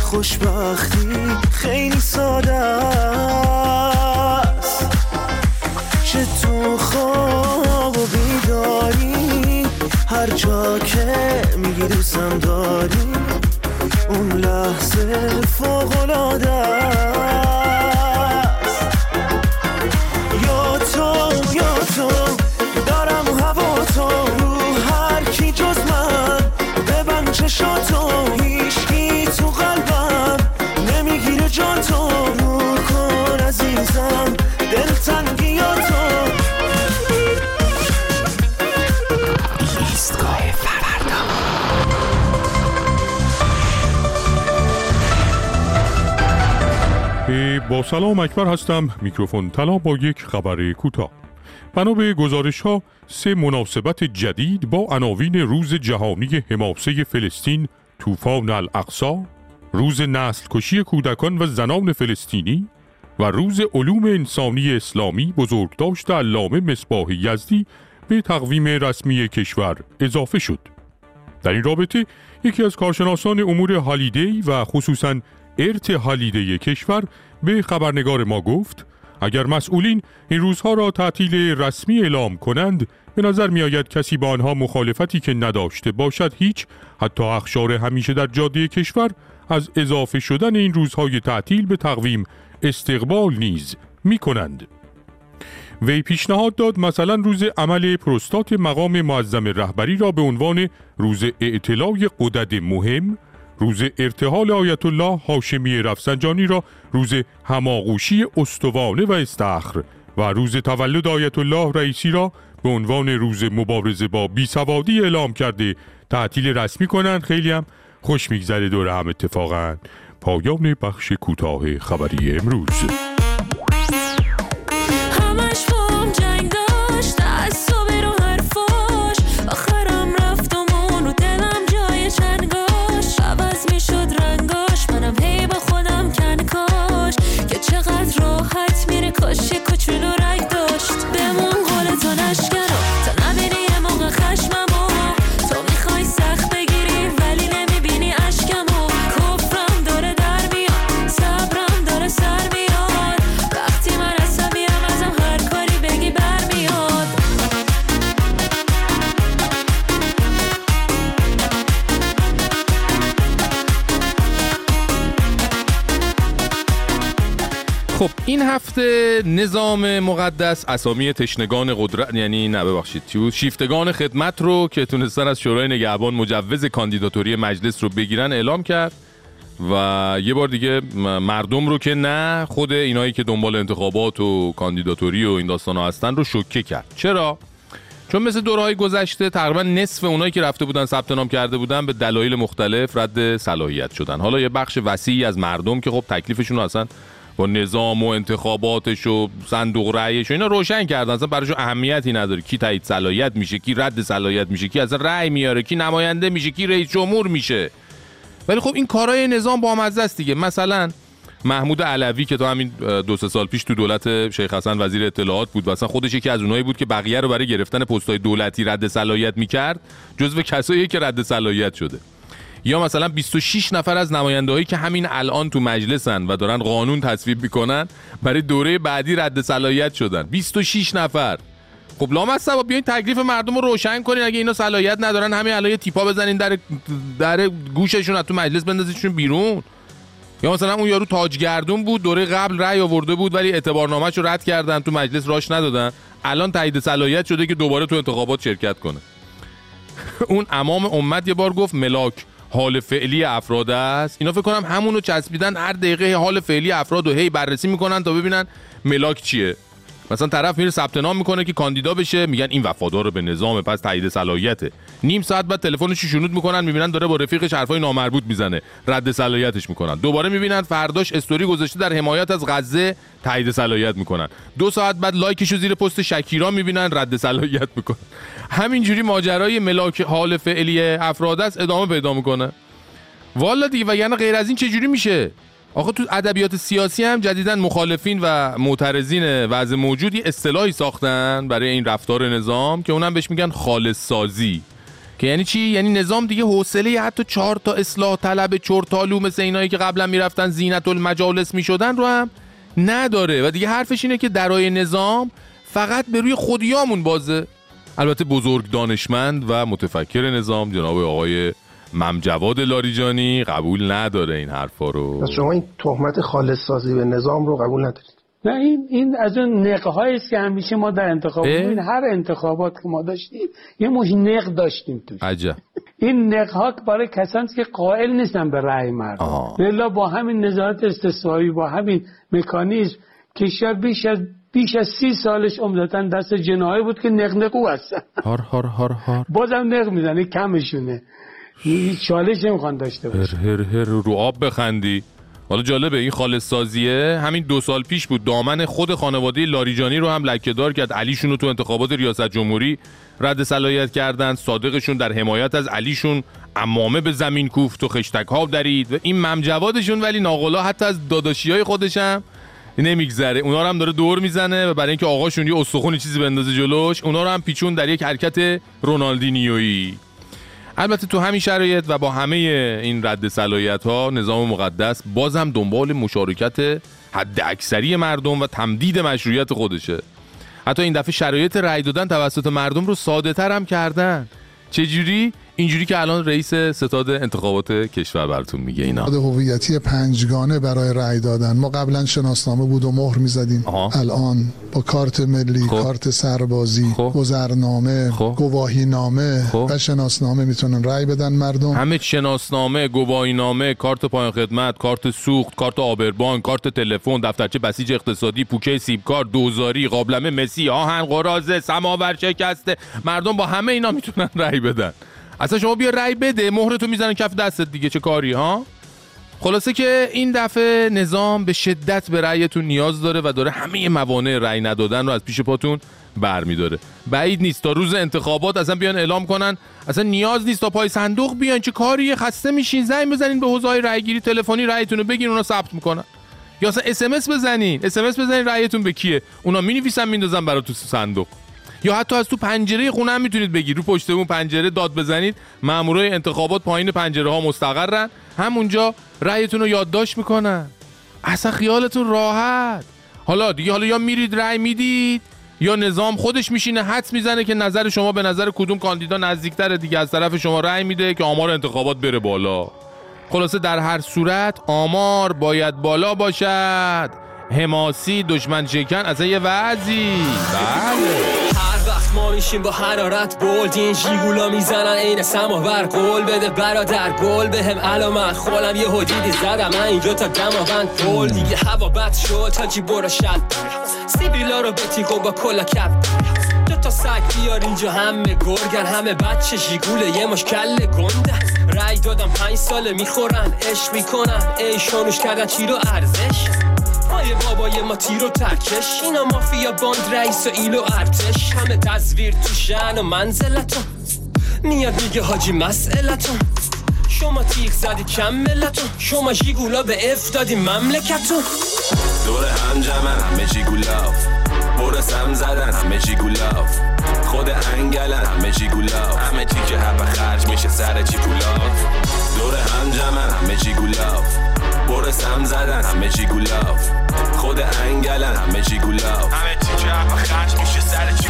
خوشبختی خیلی ساده است. چه تو خواب و بیداری هر جا که میگی دوستم داری. اون لحظه فوقلاده است با سلام اکبر هستم. میکروفون طلا با یک خبر کوتاه. بنا به گزارش ها سه مناسبت جدید با عناوین روز جهانی حماسه فلسطین طوفان الاقصا روز نسل کشی کودکان و زنان فلسطینی و روز علوم انسانی اسلامی بزرگداشت علامه مصباح یزدی به تقویم رسمی کشور اضافه شد. در این رابطه یکی از کارشناسان امور هالیدی و خصوصا ارت هالیدی کشور به خبرنگار ما گفت اگر مسئولین این روزها را تعطیل رسمی اعلام کنند به نظر می آید کسی با آنها مخالفتی که نداشته باشد هیچ حتی اخشار همیشه در جاده کشور از اضافه شدن این روزهای تعطیل به تقویم استقبال نیز می کنند. وی پیشنهاد داد مثلا روز عمل پروستات مقام معظم رهبری را به عنوان روز اعتلاع قدد مهم روز ارتحال آیت الله هاشمی رفسنجانی را روز هماغوشی استوانه و استخر و روز تولد آیت الله رئیسی را به عنوان روز مبارزه با بیسوادی اعلام کرده. تعطیل رسمی کنند. خیلی هم خوش میگذره. دور هم اتفاقا. پایان بخش کوتاه خبری امروز. خب این هفته نظام مقدس اسامی تشنگان قدرت یعنی نه ببخشید شیفتگان خدمت رو که تونستن از شورای نگهبان مجوز کاندیداتوری مجلس رو بگیرن اعلام کرد و یه بار دیگه مردم رو که نه خود اینایی که دنبال انتخابات و کاندیداتوری و این داستان ها هستن رو شوکه کرد. چرا؟ چون مثل دورهای گذشته تقریبا نصف اونایی که رفته بودن ثبت نام کرده بودن به دلایل مختلف رد صلاحیت شدن. حالا یه بخش وسیعی از مردم که خب تکلیفشون رو اصلا با نظام و انتخاباتش و صندوق رأیش و اینا روشن کردن. اصلا براشون اهمیتی نداره کی تایید صلاحیت میشه کی رد صلاحیت میشه کی اصلا رأی میاره کی نماینده میشه کی رئیس جمهور میشه. ولی خب این کارهای نظام با است دیگه. مثلا محمود علوی که تا همین دو سه سال پیش تو دولت شیخ حسن وزیر اطلاعات بود و اصلا خودش یکی از اونایی بود که بقیه رو برای گرفتن پستهای دولتی رد صلاحیت می‌کرد جزو کسایی که رد صلاحیت شده. یا مثلا 26 نفر از نمایندهایی که همین الان تو مجلسن و دارن قانون تصویب می‌کنن برای دوره بعدی رد صلاحیت شدن. 26 نفر. خب لامصب بیاین تکلیف مردم رو روشن کنین. اگه اینا صلاحیت ندارن همین الان تیپا بزنین در در گوششون از تو مجلس بندازیشون بیرون. یا مثلا اون یارو تاجگردون بود دوره قبل رأی آورده بود ولی اعتبارنامه‌شو رد کردن تو مجلس راش ندادن. الان تایید صلاحیت شده که دوباره تو انتخابات شرکت کنه. [LAUGHS] اون امام امت یه بار گفت ملاک. حال فعلی افراد است. اینا فکر کنم همونو چسبیدن هر دقیقه حال فعلی افراد رو هی بررسی می‌کنن تا ببینن ملاک چیه. مثلا طرف میره ثبت نام می‌کنه که کاندیدا بشه میگن این وفادار به نظام پس تایید صلاحیته. نیم ساعت بعد تلفنش رو شنود می‌کنن می‌بینن داره با رفیقش حرفای نامربوط می‌زنه. رد صلاحیتش می‌کنن. دوباره می‌بینن فرداش استوری گذاشته در حمایت از غزه تایید صلاحیت می‌کنن. دو ساعت بعد لایکش رو زیر پست شکیرا می‌بینن رد صلاحیت می‌کنن. همینجوری ماجرای ملاک حال فعلی افراد است ادامه پیدا می‌کنه. والا دیگه وگرنه غیر از این چجوری میشه؟ آخه تو ادبیات سیاسی هم جدیدا مخالفین و معترضین وضع موجود یه اصطلاحی ساختن برای این رفتار نظام که اونم بهش میگن خالص سازی. که یعنی چی؟ یعنی نظام دیگه حوصله حتی چهار تا اصلاح طلب چرتالو مثل اینایی که قبلا می‌رفتن زینت المجالس می‌شدن رو هم نداره. و دیگه حرفش اینه که درای نظام فقط به روی خودیامون بازه. البته بزرگ دانشمند و متفکر نظام جناب آقای ممجواد لاریجانی قبول نداره این حرفا رو. پس شما این تهمت خالص سازی به نظام رو قبول ندارید. نه این این از اون نقه است که همیشه ما در انتخاب این هر انتخابات که ما داشتیم یه مش نق داشتیم توش. عجب. این نق ها برای کسانی که قائل نیستن به رأی مردم. الا با همین نظارت استثنایی با همین مکانیزم کشور بیش از بیش از سی سالش عمدتا دست جناهی بود که نقنقو هستن. هار هار هار هار. بازم نق می‌زنه کمشونه. هیچ چالش نمی‌خوان داشته باشه هر هر هر رو آب بخندی. حالا جالبه این خالص سازیه همین دو سال پیش بود. دامن خود خانواده لاریجانی رو هم لکهدار کرد. علیشون رو تو انتخابات ریاست جمهوری رد صلاحیت کردن. صادقشون در حمایت از علیشون. امامه به زمین کوفت و خشتک ها درید. و این ممجوادشون ولی ناقلا حتی از داداشی های خودشم نمیگذره. اونا رو هم داره دور می‌زنه و برای اینکه آقاشون یه استخونی چیزی بندازه جلوش اونا رو هم پیچون در یک حرکت رونالدینیویی. البته تو همین شرایط و با همه این رد صلاحیت ها نظام مقدس بازم دنبال مشارکت حد اکثری مردم و تمدید مشروعیت خودشه. حتی این دفعه شرایط رأی دادن توسط مردم رو ساده تر هم کردن. چجوری؟ اینجوری که الان رئیس ستاد انتخابات کشور براتون میگه اینا. هویتی پنجگانه برای رأی دادن. ما قبلا شناسنامه بود و مهر می‌زدیم. الان با کارت ملی کارت سربازی گذرنامه گواهی نامه و شناسنامه می‌تونن رأی بدن مردم. همه شناسنامه گواهی نامه کارت پایان خدمت کارت سوخت کارت آبربان کارت تلفن دفترچه بسیج اقتصادی پوکه سیب کارت دوزاری قابلمه مسی آهن قرازه سماور شکسته مردم با همه اینا می‌تونن رأی بدن. اصلا شما بیا رأی بده مهرتو می‌زنن کف دستت دیگه چه کاری ها؟ خلاصه که این دفعه نظام به شدت به رأیتون نیاز داره و داره همه موانع رأی ندادن رو از پیش پاتون برمیداره. بعید نیست تا روز انتخابات اصلا بیان اعلام کنن. اصلا نیاز نیست تا پای صندوق بیان چه کاریه؟ خسته میشین زنگ بزنین به حوزه رأیگیری تلفنی رأیتون رو بگین اونا ثبت می‌کنن. یا اصلا اس بزنین اس بزنین رأیتون به کیه؟ اونا می‌نویسن میندازن برای تو صندوق. یا حتی از تو پنجره خونه هم می‌تونید بگید رو پشت اون پنجره داد بزنید. مامورای انتخابات پایین پنجره ها مستقرن. همونجا رأیتون رو یادداشت می‌کنن. اصلا خیالتون راحت. حالا دیگه حالا یا میرید رأی می‌دید یا نظام خودش میشینه حدس می‌زنه که نظر شما به نظر کدوم کاندیدا نزدیکتره. دیگه از طرف شما رأی میده که آمار انتخابات بره بالا. خلاصه در هر صورت آمار باید بالا باشد. حماسی دشمن شکن اصلا یه وضعی بله. هر وقت ما میشیم با حرارت بولد این جیگولا می‌زنن عین سماور قول بده. برادر گل به هم علامت خولم یه حدیدی زدم. من اینجا تا دماوند گل. دیگه هوا بد شد تا جی برو شد سیبیلا رو بتیگو با کلا کپ دو تا سگ بیار اینجا همه گرگن همه بچه جیگوله یه مشکل گنده. رای دادم پنج ساله می‌خورن عشق می‌کنن. ای شانوش کردن چی رو ارزش؟ پای بابای ما تیر و ترکش. اینا مافیا باند رئیس و ایلو ارتش. همه تصویر تو شن و منزلتون میاد میگه حاجی مسئلتون شما تیغ زدی کم ملتون شما جیگولا به اف دادی مملکتون دور هم جمعن همه جیگولاف برسم زدن همه جیگولاف خود انگلن همه جیگولاف همه چی که حب خرج میشه سر چی پولاف دور هم جمعن همه جیگولاف برسم زدن همه جیگولاف خود انگلن همه جیگولاف همه چی حب خرج میشه سر چی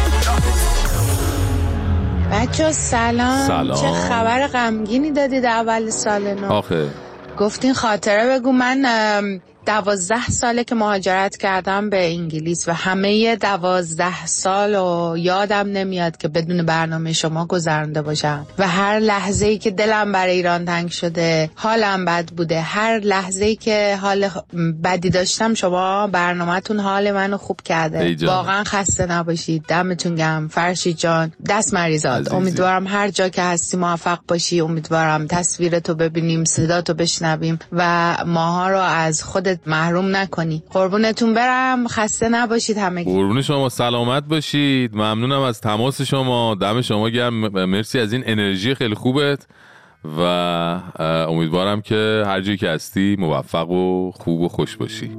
بچه سلام. سلام. چه خبر غمگینی دادید اول سال نو. آخه. گفتین خاطره بگو. من دوازده ساله که مهاجرت کردم به انگلیس و همه دوازده سال و یادم نمیاد که بدون برنامه شما گذرانده باشم. و هر لحظه ای که دلم برای ایران تنگ شده حالم بد بوده. هر لحظه ای که حال بدی داشتم شما برنامهتون حال منو خوب کرده. واقعا خسته نباشید. دمتون گم فرشید جان. دست مریزاد. امیدوارم هر جا که هستی موفق باشی. امیدوارم تصویرتو ببینیم صداتو بشنویم و ماها رو از خودت محروم نکنی. قربونتون برم. خسته نباشید همگی. قربون شما. سلامت باشید. ممنونم از تماس شما. دم شما گرم. مرسی از این انرژی. خیلی خوبت. و امیدوارم که هر جایی که هستی موفق و خوب و خوش باشی.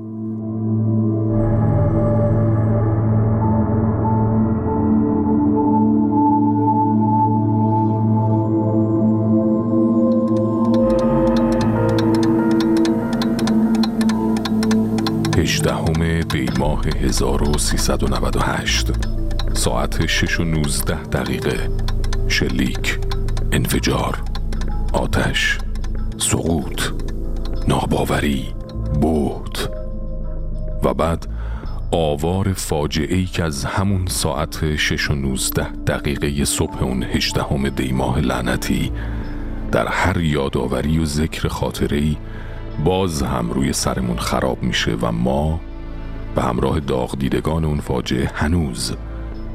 دی ماه 1398 ساعت 6 و 19 دقیقه. شلیک انفجار آتش سقوط ناباوری بهت. و بعد آوار فاجعه ای که از همون ساعت 6 و 19 دقیقه صبح اون 18 دی ماه لعنتی در هر یادآوری و ذکر خاطره ای باز هم روی سرمون خراب میشه و ما به همراه داغ دیدگان اون فاجعه هنوز.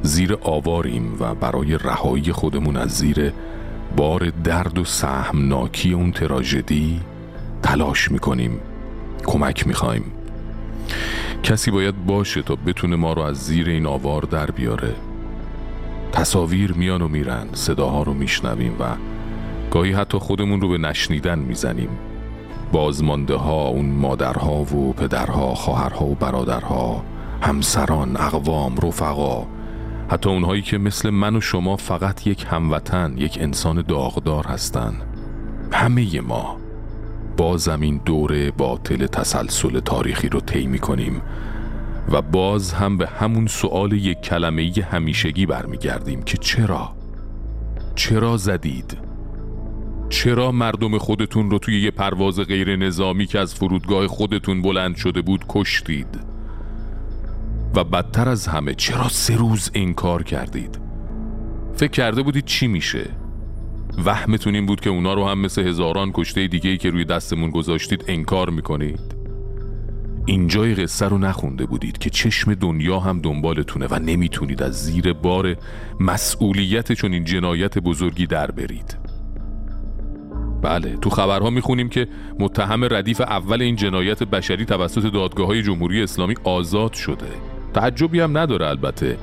زیر آواریم و برای رهایی خودمون از زیر بار درد و سهمناکی اون تراژدی تلاش می‌کنیم. کمک می‌خوایم. کسی باید باشه تا بتونه ما رو از زیر این آوار در بیاره. تصاویر میان و میرن صداها رو میشنویم و گاهی حتی خودمون رو به نشنیدن می‌زنیم. بازمانده ها اون مادرها و پدرها خواهرها و برادرها همسران اقوام رفقا. حتی اونهایی که مثل من و شما فقط یک هموطن یک انسان داغدار هستن. همه ما بازم این دوره باطل تسلسل تاریخی رو طی می‌کنیم و باز هم به همون سؤال یک کلمه همیشگی برمیگردیم که چرا؟ چرا زدید؟ چرا مردم خودتون رو توی یه پرواز غیر نظامی که از فرودگاه خودتون بلند شده بود کشتید؟ و بدتر از همه چرا سه روز انکار کردید؟ فکر کرده بودید چی میشه؟ وهمتون این بود که اونا رو هم مثل هزاران کشته دیگه که روی دستمون گذاشتید انکار می‌کنید. اینجای قصه رو نخونده بودید که چشم دنیا هم دنبالتونه و نمی‌تونید از زیر بار مسئولیت چون این جنایت بزرگی در برید. بله تو خبرها می‌خونیم که متهم ردیف اول این جنایت بشری توسط دادگاه های جمهوری اسلامی آزاد شده. تعجبی هم نداره البته.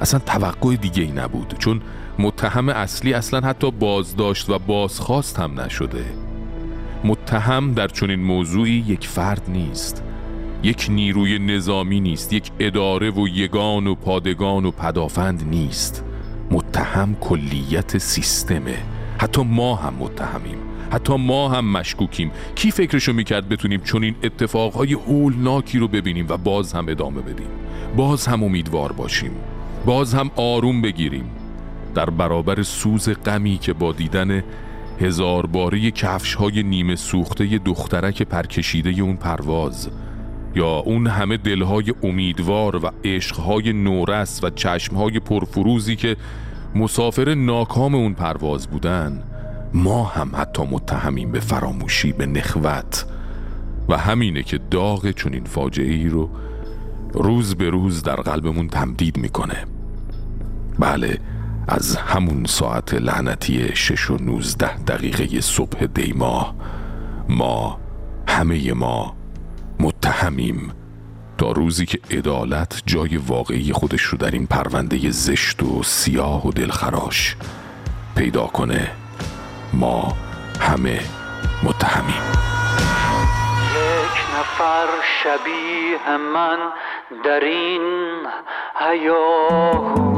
اصلا توقع دیگه ای نبود چون متهم اصلی اصلا حتی بازداشت و بازخواست هم نشده. متهم در چنین موضوعی یک فرد نیست. یک نیروی نظامی نیست یک اداره و یگان و پادگان و پدافند نیست. متهم کلیت سیستمه. حتی ما هم متهمیم. حتی ما هم مشکوکیم. کی فکرشو می‌کرد بتونیم این اتفاقهای هولناکی رو ببینیم و باز هم ادامه بدیم؟ باز هم امیدوار باشیم. باز هم آروم بگیریم. در برابر سوز غمی که با دیدن هزار باره کفش های نیمه سوخته دخترک پرکشیده اون پرواز یا اون همه دلهای امیدوار و عشقهای نورس و چشمهای پرفروزی که مسافر ناکام اون پرواز بودن ما هم حتی متهمیم به فراموشی به نخوت و همینه که داغ این فاجعه ای رو روز به روز در قلبمون تمدید می‌کنه. بله از همون ساعت لعنتی شش و نوزده دقیقه صبح دیماه ما همه ما متهمیم تا روزی که عدالت جای واقعی خودش رو در این پرونده زشت و سیاه و دلخراش پیدا کنه. ما همه متهمیم. یک نفر شبیه من در این حیاهو.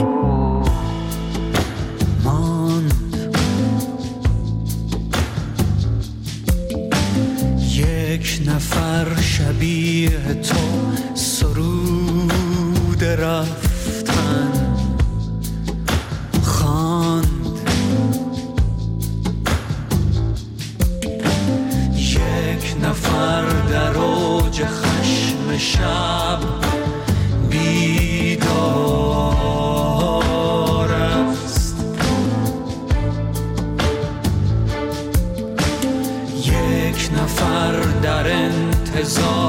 یک نفر شبیه تو سرود رفتن نفر در اوج خشم شب بیدار است. یک نفر در انتظار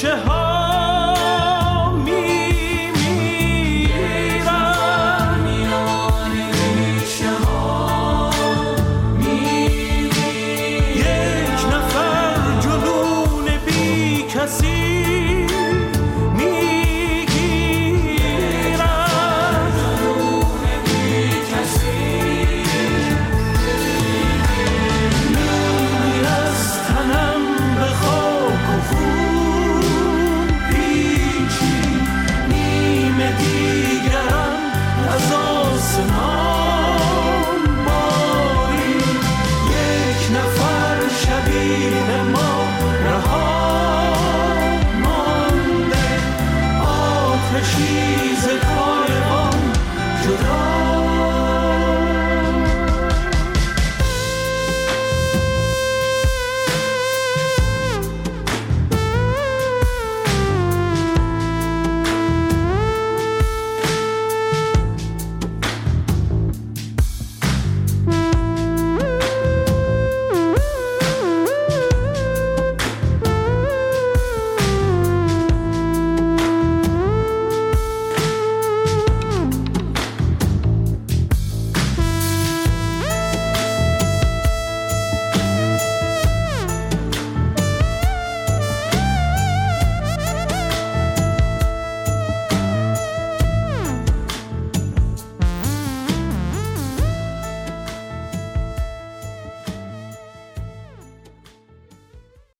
شهادة